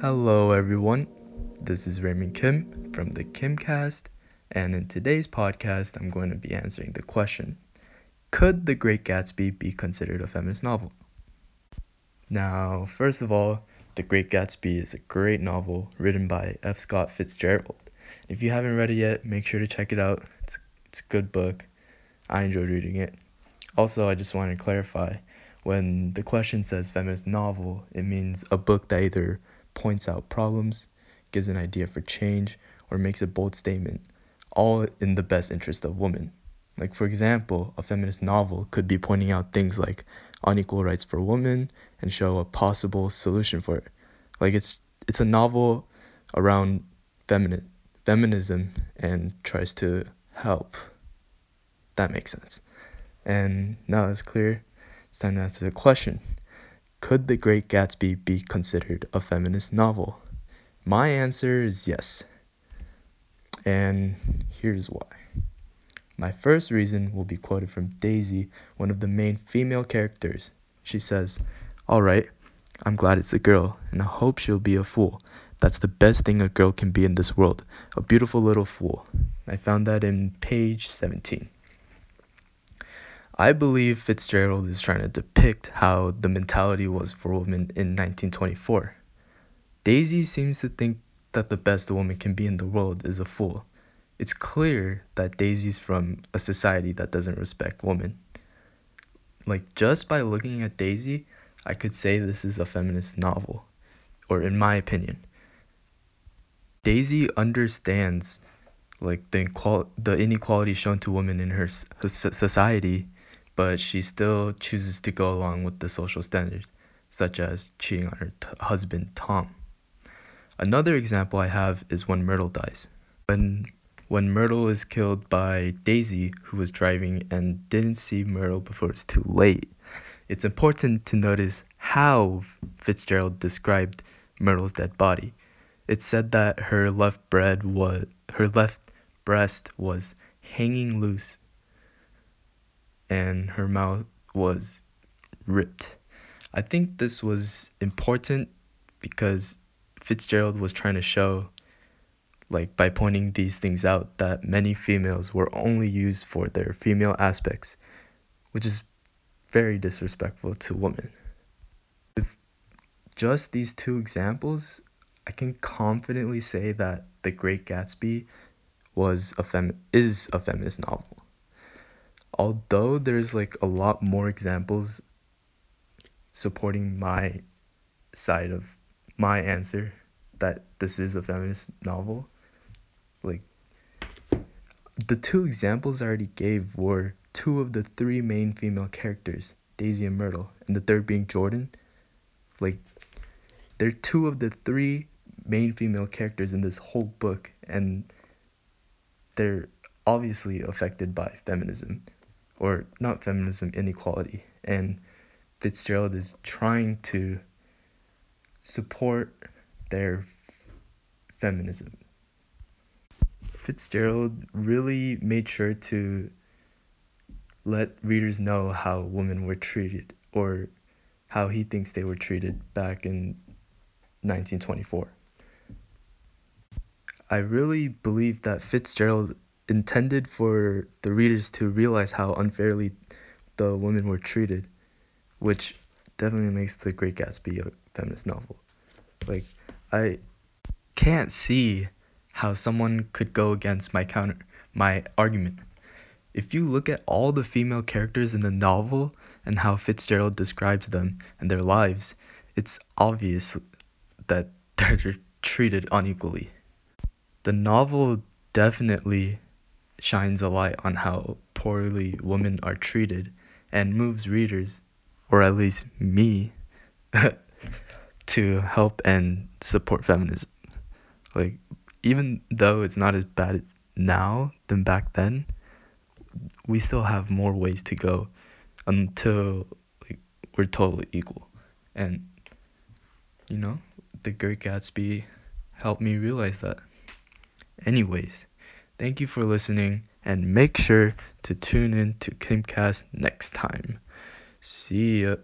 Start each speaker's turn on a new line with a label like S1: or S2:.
S1: Hello, everyone. This is Raymond Kim from the Kimcast, and in today's podcast, I'm going to be answering the question Could The Great Gatsby be considered a feminist novel? Now, first of all, The Great Gatsby is a great novel written by F. Scott Fitzgerald. If you haven't read it yet, make sure to check it out. It's, it's a good book. I enjoyed reading it. Also, I just want to clarify when the question says feminist novel, it means a book that either points out problems, gives an idea for change, or makes a bold statement, all in the best interest of women. Like, for example, a feminist novel could be pointing out things like unequal rights for women and show a possible solution for it. Like, it's, it's a novel around feminine, feminism and tries to help. That makes sense. And now it's clear, it's time to answer the question Could The Great Gatsby be considered a feminist novel? My answer is yes. And here's why. My first reason will be quoted from Daisy, one of the main female characters. She says, Alright, I'm glad it's a girl, and I hope she'll be a fool. That's the best thing a girl can be in this world a beautiful little fool. I found that in page 17. I believe Fitzgerald is trying to depict how the mentality was for women in 1924. Daisy seems to think that the best a woman can be in the world is a fool. It's clear that Daisy's from a society that doesn't respect women. Like, just by looking at Daisy, I could say this is a feminist novel, or in my opinion. Daisy understands like the, inequal- the inequality shown to women in her, her society but she still chooses to go along with the social standards, such as cheating on her t- husband Tom. Another example I have is when Myrtle dies. When when Myrtle is killed by Daisy, who was driving and didn't see Myrtle before it's too late. It's important to notice how Fitzgerald described Myrtle's dead body. It said that her left bread was her left breast was hanging loose and her mouth was ripped. I think this was important because Fitzgerald was trying to show, like, by pointing these things out, that many females were only used for their female aspects, which is very disrespectful to women. With just these two examples, I can confidently say that The Great Gatsby was a fem- is a feminist novel although there's like a lot more examples supporting my side of my answer that this is a feminist novel like the two examples I already gave were two of the three main female characters, Daisy and Myrtle, and the third being Jordan. Like, they're two of the three main female characters in this whole book, and they're obviously affected by feminism or not feminism, inequality. And Fitzgerald is trying to support their feminism. Fitzgerald really made sure to let readers know how women were treated or how he thinks they were treated back in 1924. I really believe that Fitzgerald intended for the readers to realize how unfairly the women were treated, which definitely makes The Great Gatsby a feminist novel. Like, I can't see how someone could go against my counter my argument. If you look at all the female characters in the novel and how Fitzgerald describes them and their lives, it's obvious that they're treated unequally. The novel definitely shines a light on how poorly women are treated and moves readers, or at least me, to help and support feminism. Like, even though it's not as bad as now than back then, we still have more ways to go until like we're totally equal. And you know, The Great Gatsby helped me realize that. Anyways, Thank you for listening and make sure to tune in to Kimcast next time. See ya.